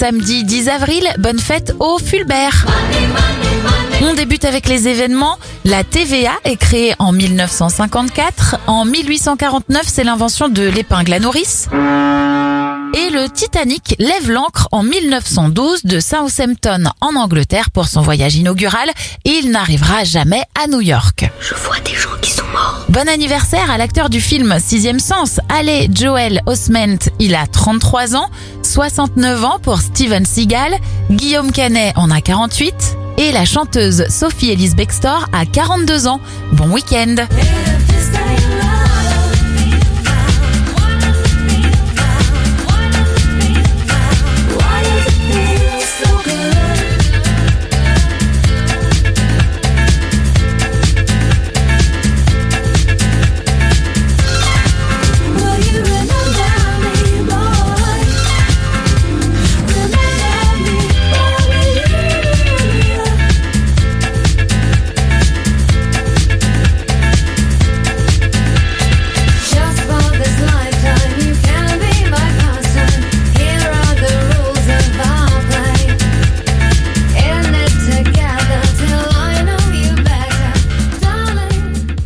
samedi 10 avril, bonne fête au Fulbert. On débute avec les événements. La TVA est créée en 1954. En 1849, c'est l'invention de l'épingle à nourrice. Et le Titanic lève l'ancre en 1912 de Southampton en Angleterre pour son voyage inaugural et il n'arrivera jamais à New York. Je vois des gens qui sont morts. Bon anniversaire à l'acteur du film Sixième Sens, Allez Joel Osment, il a 33 ans, 69 ans pour Steven Seagal, Guillaume Canet en a 48 et la chanteuse Sophie Elise Bextor a 42 ans. Bon week-end